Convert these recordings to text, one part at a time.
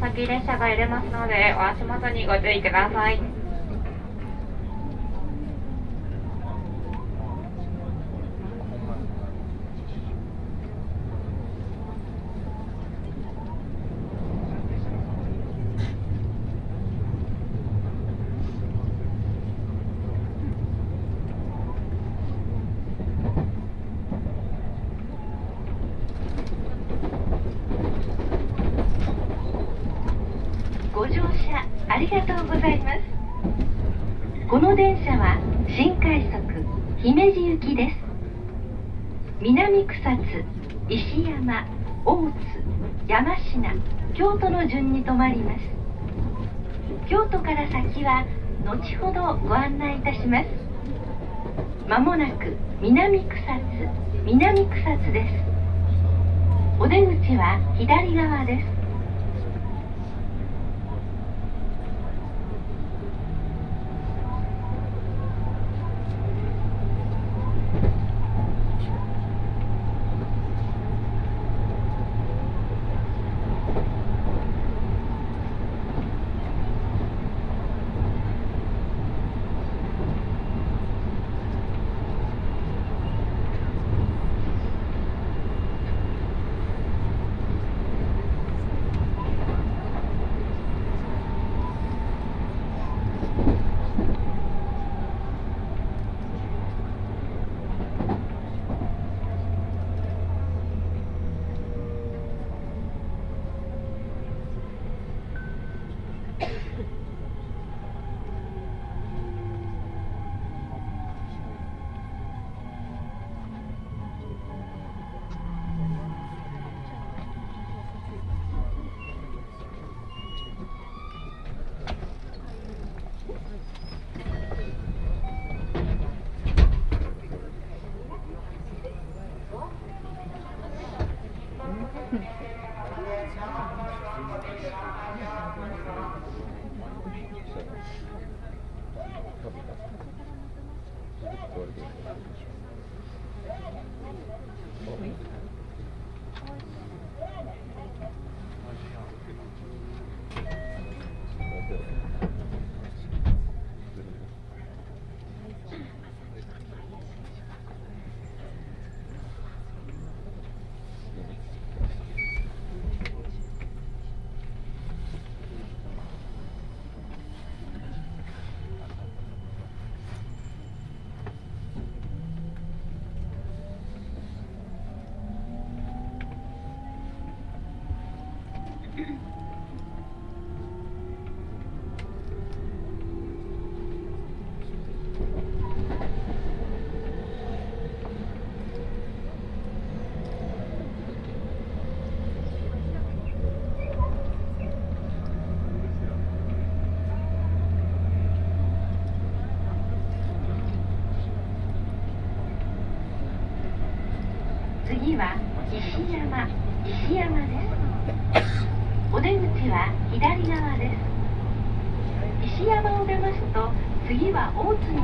先列車が揺れますのでお足元にご注意くださいご乗車ありがとうございますこの電車は新快速姫路行きです南草津石山大津山科京都の順に停まります京都から先は後ほどご案内いたします。まもなく南草津南草津です。お出口は左側です。山石山です。お出口は左側です。石山を出ますと次は大津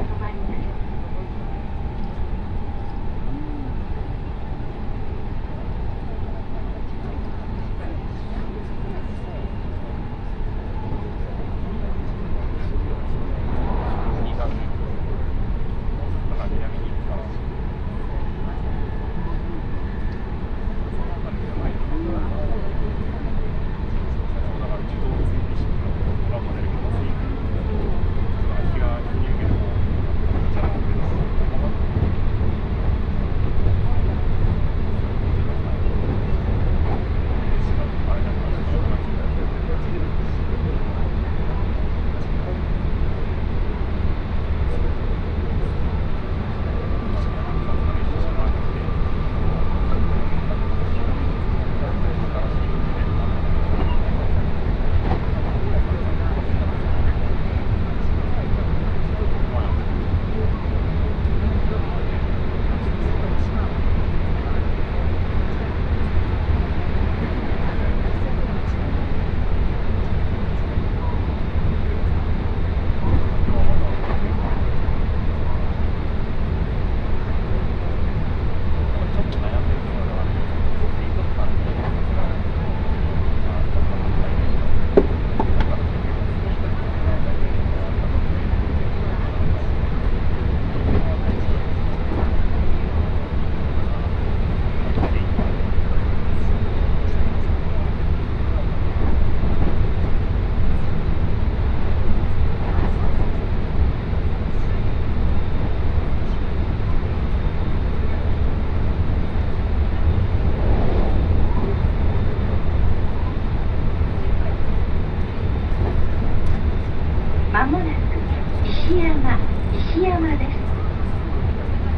石山石山です。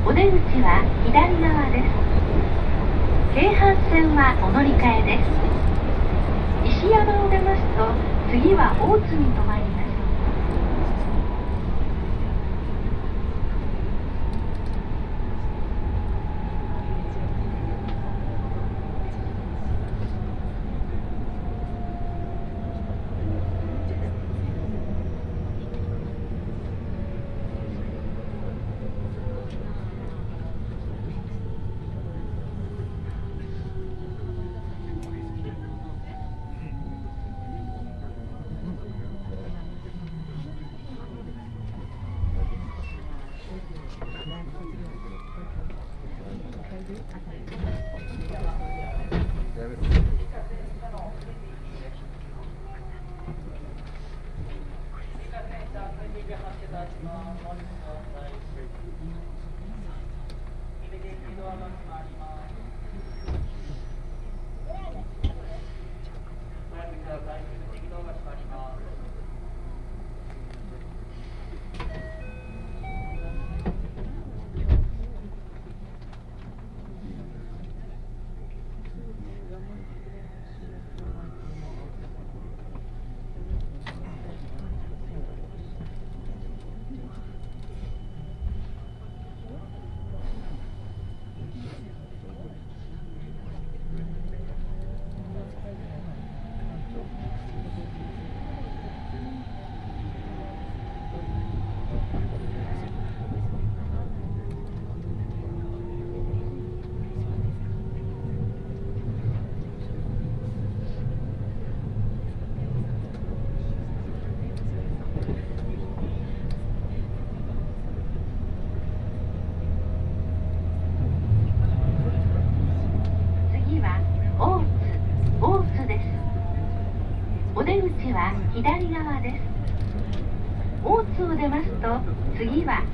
お出口は左側です。京阪線はお乗り換えです。石山を出ますと次は大津に停まり次は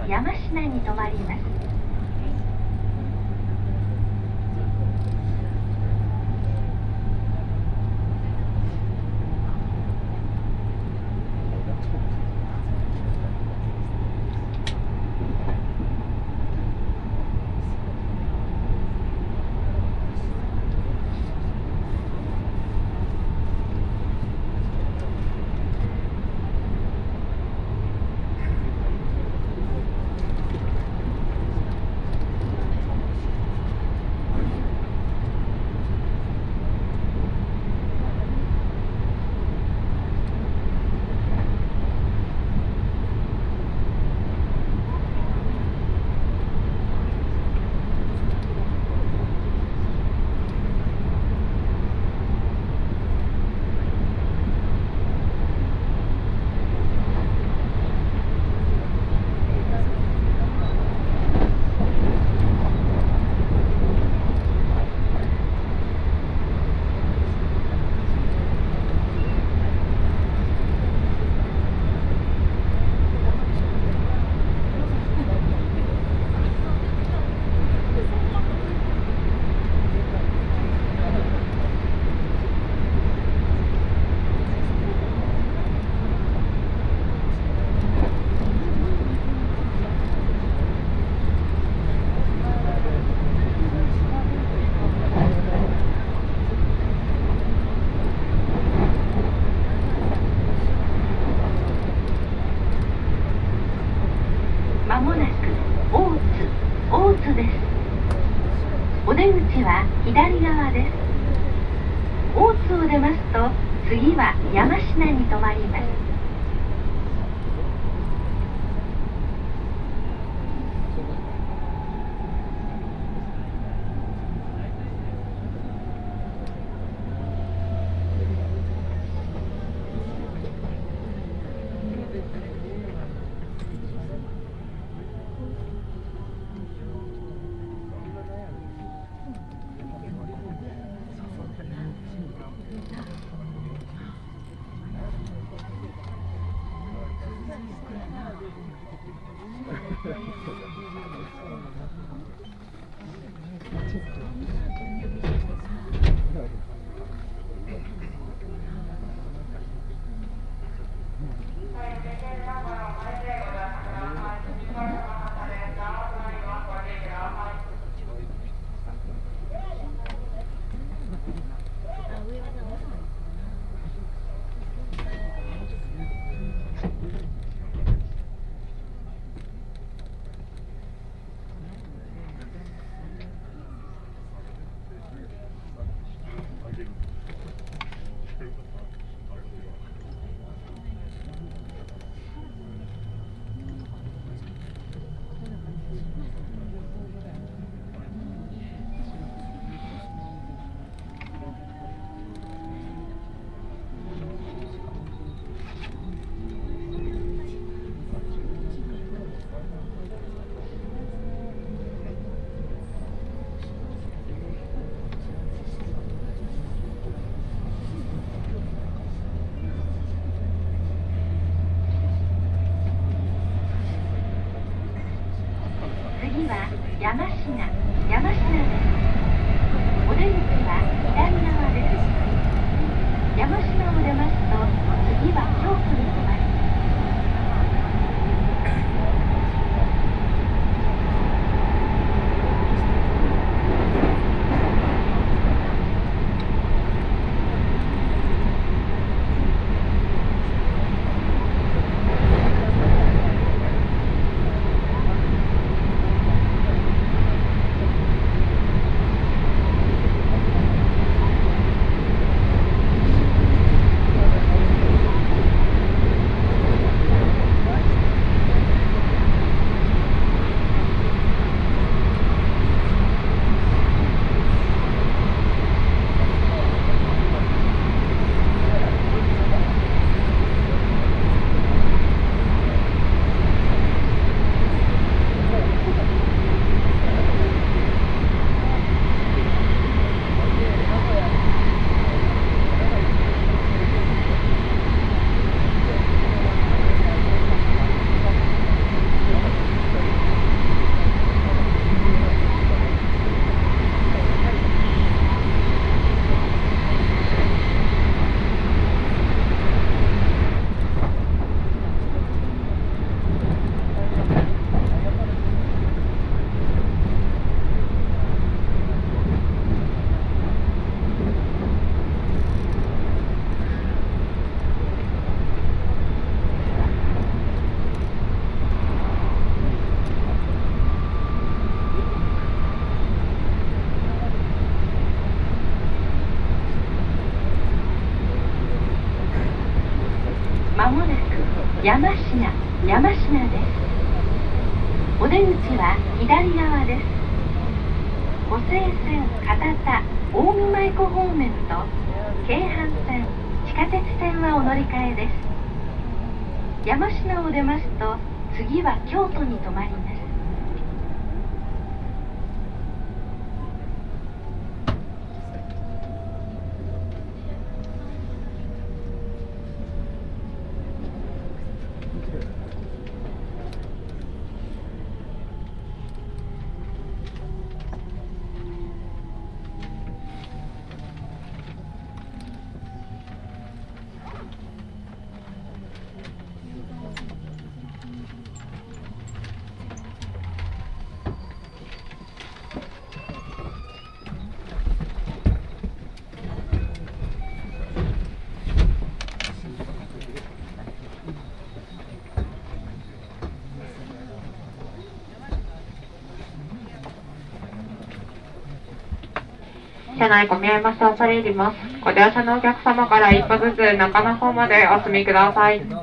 内混み合いまして恐れ入ります。ご乗車のお客様から一歩ずつ中の方までお進みください。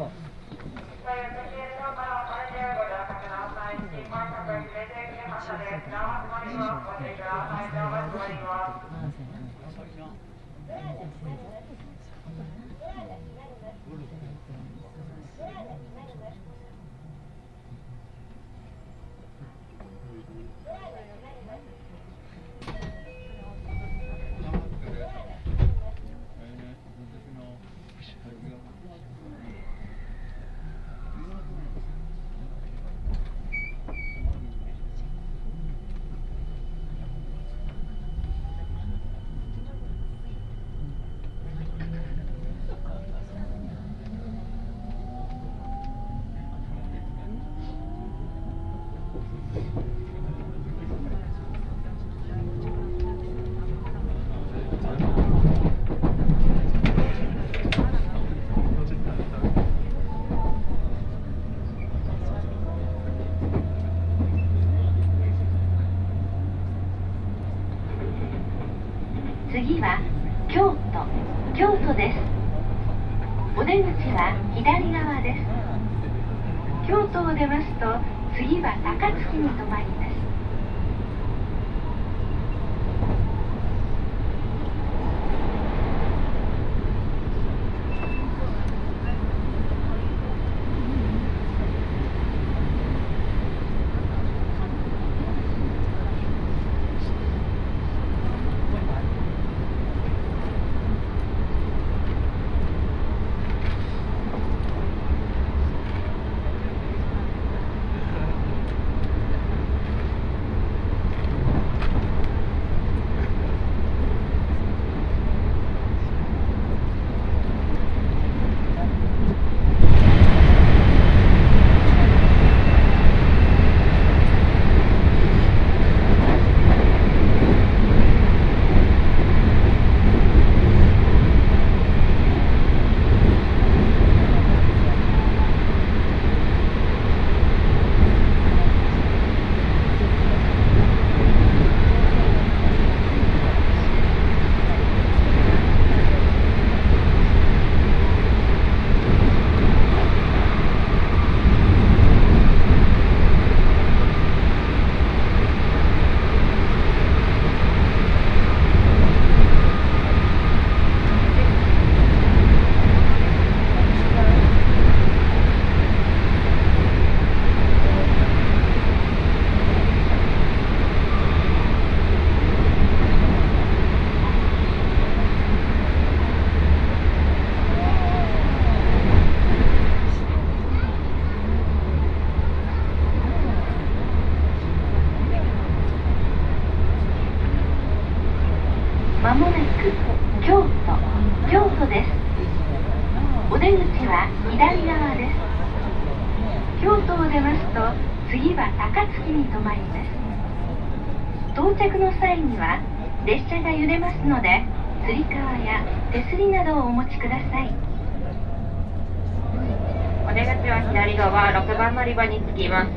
車は6番乗り場に着きます。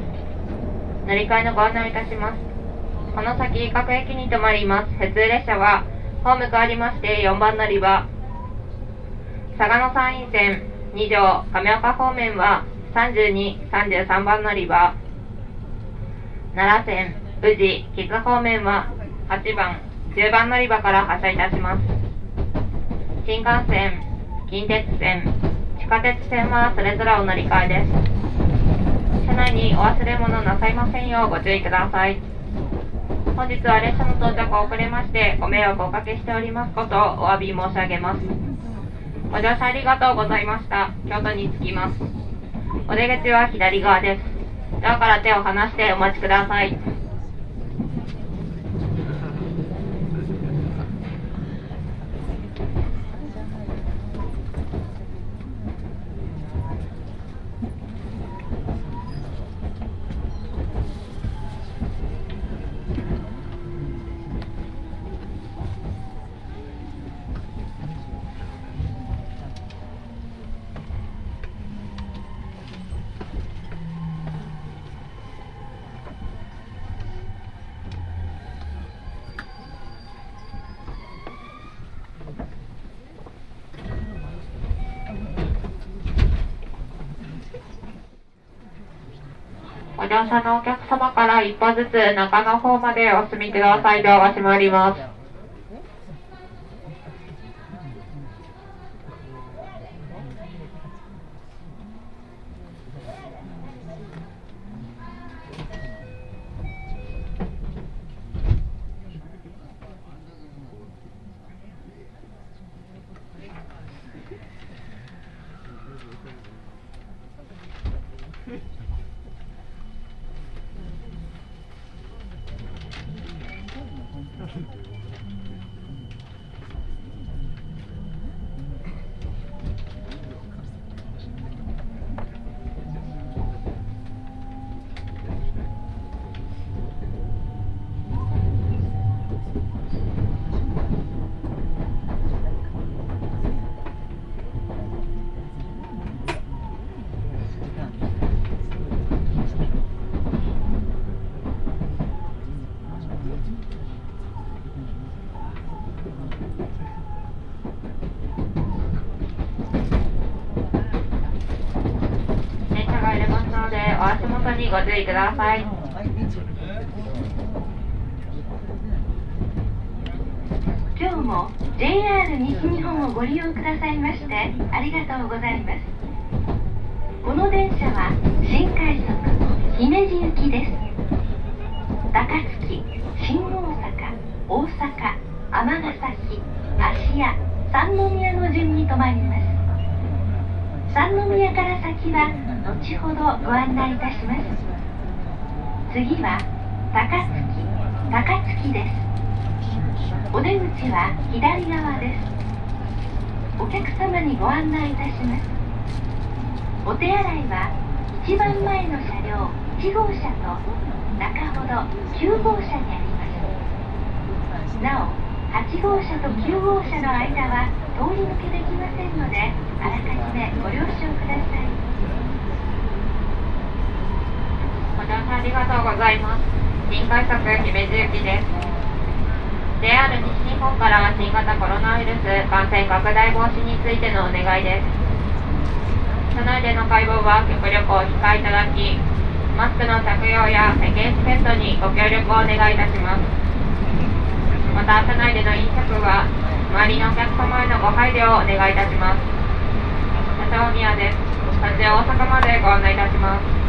乗り換えのご案内いたします。この先、各駅に停まります。普通列車は、ホームがありまして4番乗り場。嵯峨野山陰線2条亀岡方面は32、33番乗り場。奈良線宇治、木津方面は8番、10番乗り場から発車いたします。新幹線、近鉄線、下鉄線はそれぞれお乗り換えです。車内にお忘れ物なさいませんようご注意ください。本日は列車の到着遅れましてご迷惑をおかけしておりますことをお詫び申し上げます。ご乗車ありがとうございました。京都に着きます。お出口は左側です。ドアから手を離してお待ちくださいご乗車のお客様から一歩ずつ中の方までお進みください。ドアが閉まります。足元にご注意ください。今日も JR 西日本をご利用くださいましてありがとうございます。この電車は新快速姫路行きです。高槻新大阪大阪尼崎芦屋三宮の順に停まります。三宮から先は後ほどご案内いたします次は高槻高槻ですお出口は左側ですお客様にご案内いたしますお手洗いは一番前の車両1号車と中ほど9号車にありますなお8号車と9号車の間は通り抜けできませんのであらかじめご了承くださいご乗車ありがとうございます。新快速姫路行きです。JR 西日本からは新型コロナウイルス感染拡大防止についてのお願いです。車内での会合は極力お控えいただき、マスクの着用や世間チケットにご協力をお願いいたします。また、車内での飲食は、周りのお客様へのご配慮をお願いいたします。社長宮です。途中大阪までご案内いたします。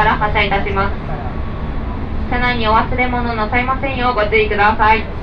から発車いたします。車内にお忘れ物なさいませんようご注意ください。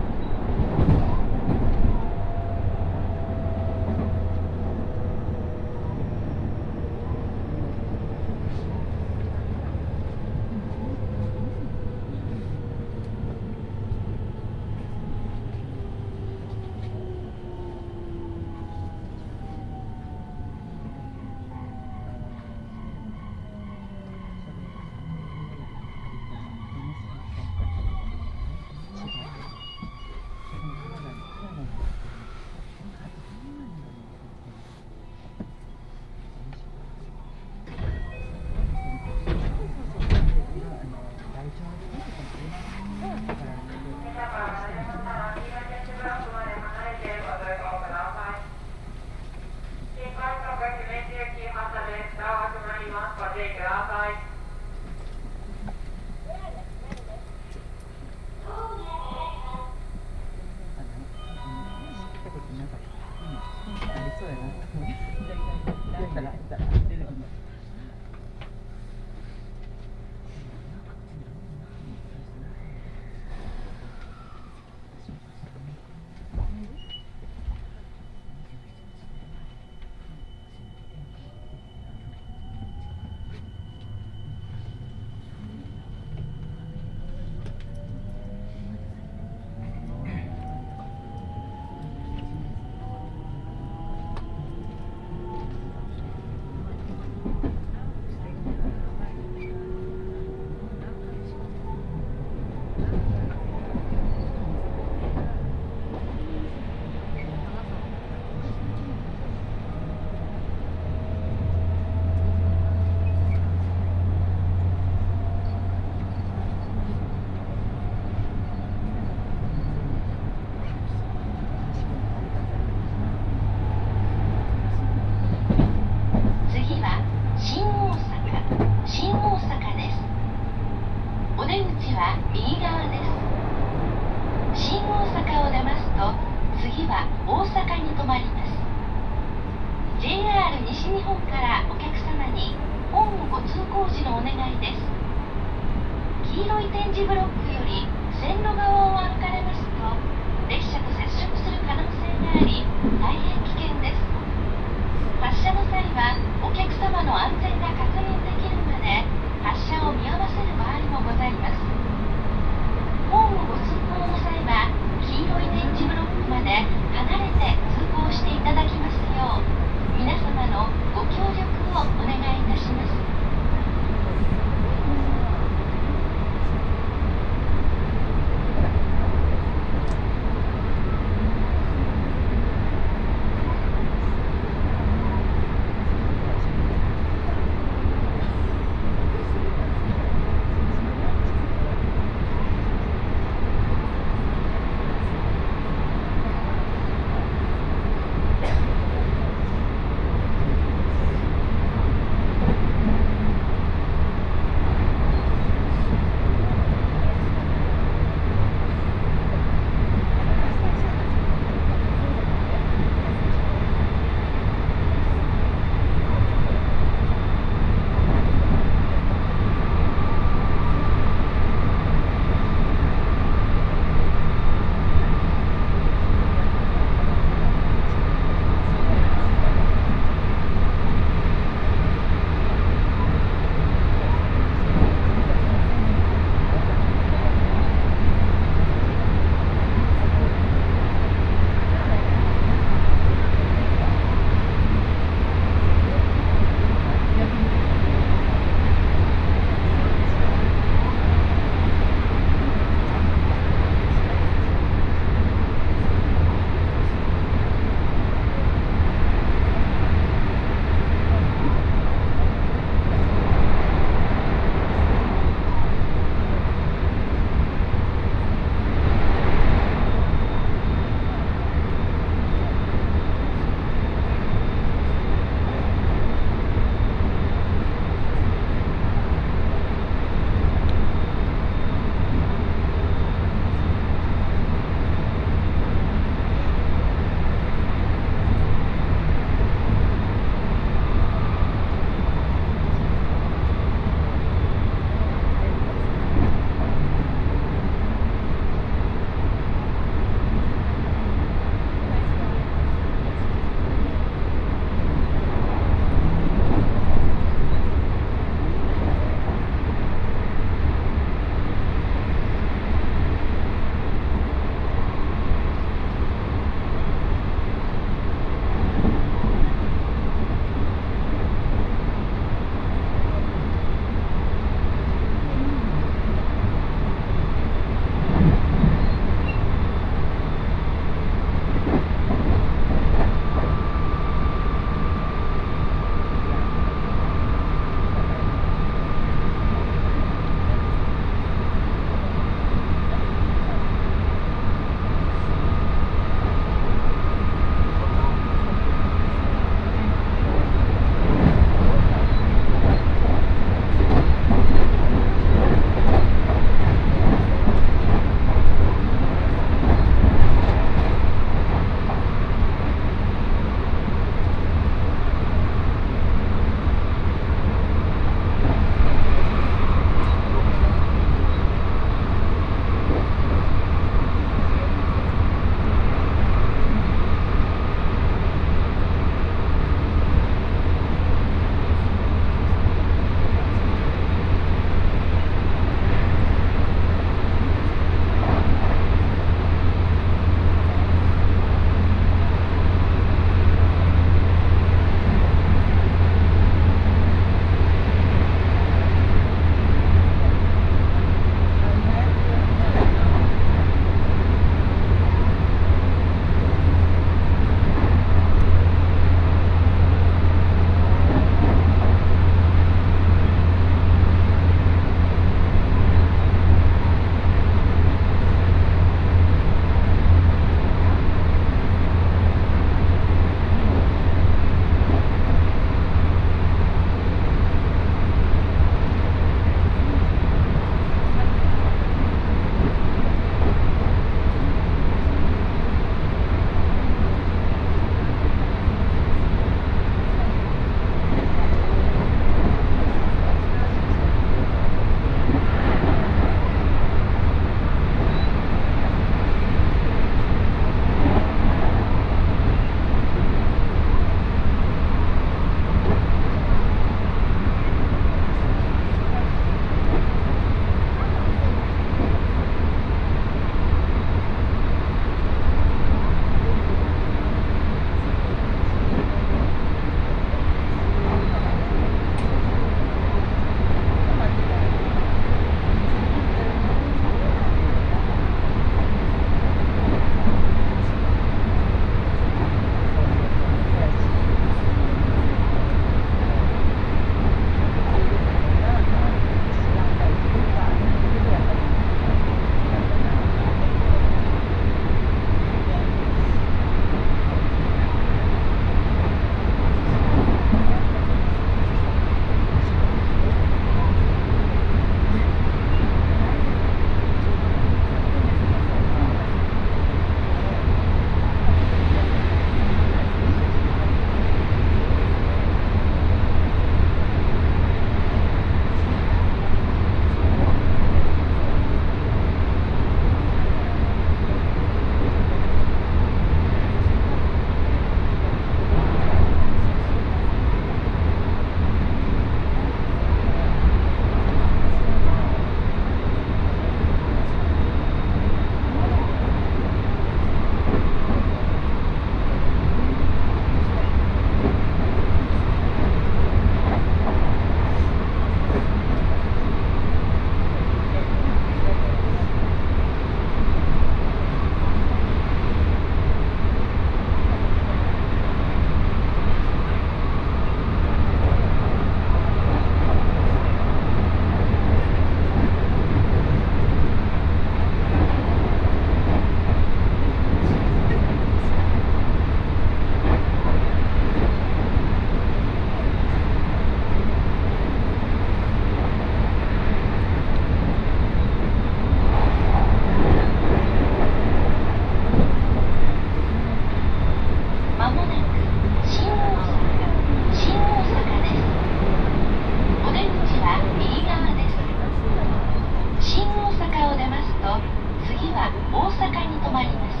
大阪に停まります。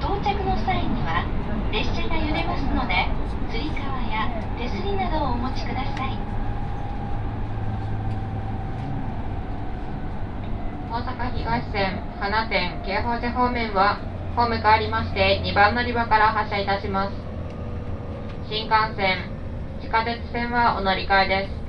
到着の際には列車が揺れますのでつり革や手すりなどをお持ちください。大阪東線花店京宝寺方面はホームがありまして2番乗り場から発車いたします。新幹線地下鉄線はお乗り換えです。